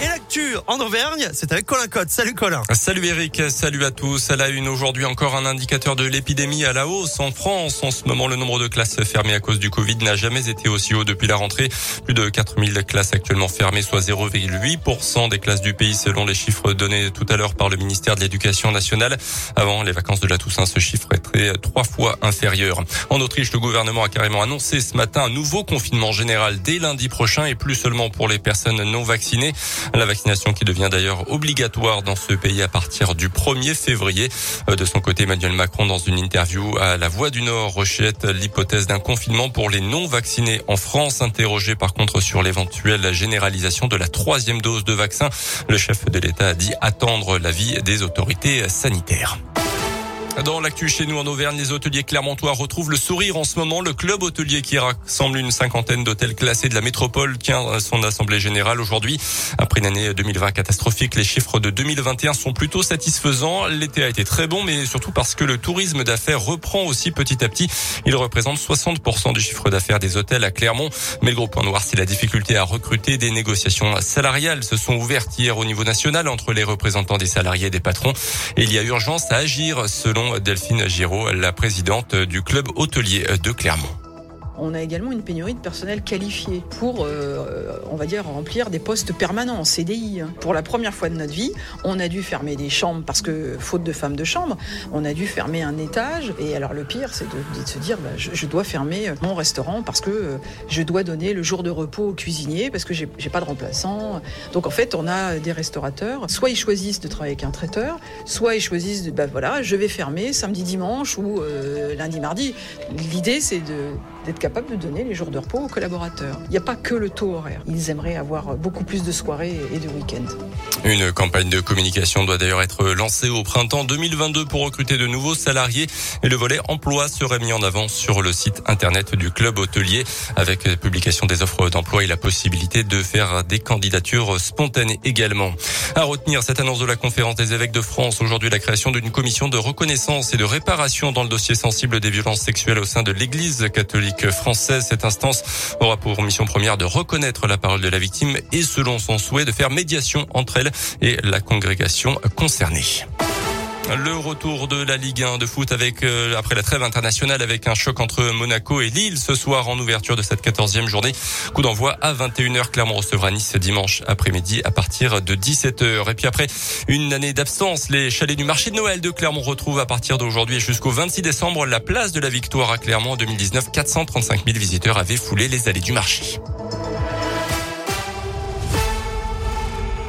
Et l'actu en Auvergne, c'est avec Colin Cotte. Salut Colin. Salut Eric, salut à tous. À la une aujourd'hui encore un indicateur de l'épidémie à la hausse en France. En ce moment, le nombre de classes fermées à cause du Covid n'a jamais été aussi haut depuis la rentrée. Plus de 4000 classes actuellement fermées, soit 0,8% des classes du pays selon les chiffres donnés tout à l'heure par le ministère de l'Éducation nationale. Avant les vacances de la Toussaint, ce chiffre est trois fois inférieur. En Autriche, le gouvernement a carrément annoncé ce matin un nouveau confinement général dès lundi prochain et plus seulement pour les personnes non vaccinées. La vaccination qui devient d'ailleurs obligatoire dans ce pays à partir du 1er février. Euh, de son côté, Emmanuel Macron, dans une interview à La Voix du Nord, rejette l'hypothèse d'un confinement pour les non vaccinés en France. Interrogé par contre sur l'éventuelle généralisation de la troisième dose de vaccin, le chef de l'État a dit attendre l'avis des autorités sanitaires. Dans l'actu chez nous en Auvergne, les hôteliers clermontois retrouvent le sourire en ce moment. Le club hôtelier qui rassemble une cinquantaine d'hôtels classés de la métropole tient son assemblée générale aujourd'hui. Après une année 2020 catastrophique, les chiffres de 2021 sont plutôt satisfaisants. L'été a été très bon, mais surtout parce que le tourisme d'affaires reprend aussi petit à petit. Il représente 60% du chiffre d'affaires des hôtels à Clermont. Mais le gros point noir, c'est la difficulté à recruter. Des négociations salariales se sont ouvertes hier au niveau national entre les représentants des salariés et des patrons. Il y a urgence à agir selon Delphine Giraud, la présidente du club hôtelier de Clermont. On a également une pénurie de personnel qualifié pour, euh, on va dire, remplir des postes permanents en CDI. Pour la première fois de notre vie, on a dû fermer des chambres parce que, faute de femmes de chambre, on a dû fermer un étage. Et alors le pire, c'est de, se dire, bah, je, dois fermer mon restaurant parce que euh, je dois donner le jour de repos au cuisinier parce que j'ai pas de remplaçant. Donc en fait, on a des restaurateurs, soit ils choisissent de travailler avec un traiteur, soit ils choisissent, de, bah voilà, je vais fermer samedi, dimanche ou euh, lundi, mardi. L'idée, c'est d'être capable de donner les jours de repos aux collaborateurs. Il n'y a pas que le taux horaire. Ils aimeraient avoir beaucoup plus de soirées et de week-ends. Une campagne de communication doit d'ailleurs être lancée au printemps 2022 pour recruter de nouveaux salariés et le volet emploi serait mis en avant sur le site internet du club hôtelier avec la publication des offres d'emploi et la possibilité de faire des candidatures spontanées également. À retenir cette annonce de la conférence des évêques de France aujourd'hui la création d'une commission de reconnaissance et de réparation dans le dossier sensible des violences sexuelles au sein de l'église catholique française. Cette instance aura pour mission première de reconnaître la parole de la victime et selon son souhait de faire médiation entre elle et la congrégation concernée. Le retour de la Ligue 1 de foot avec euh, après la trêve internationale avec un choc entre Monaco et Lille ce soir en ouverture de cette 14e journée. Coup d'envoi à 21h. Clermont recevra Nice dimanche après-midi à partir de 17h. Et puis après une année d'absence, les chalets du marché de Noël de Clermont retrouvent à partir d'aujourd'hui jusqu'au 26 décembre la place de la Victoire à Clermont en 2019. 435 000 visiteurs avaient foulé les allées du marché.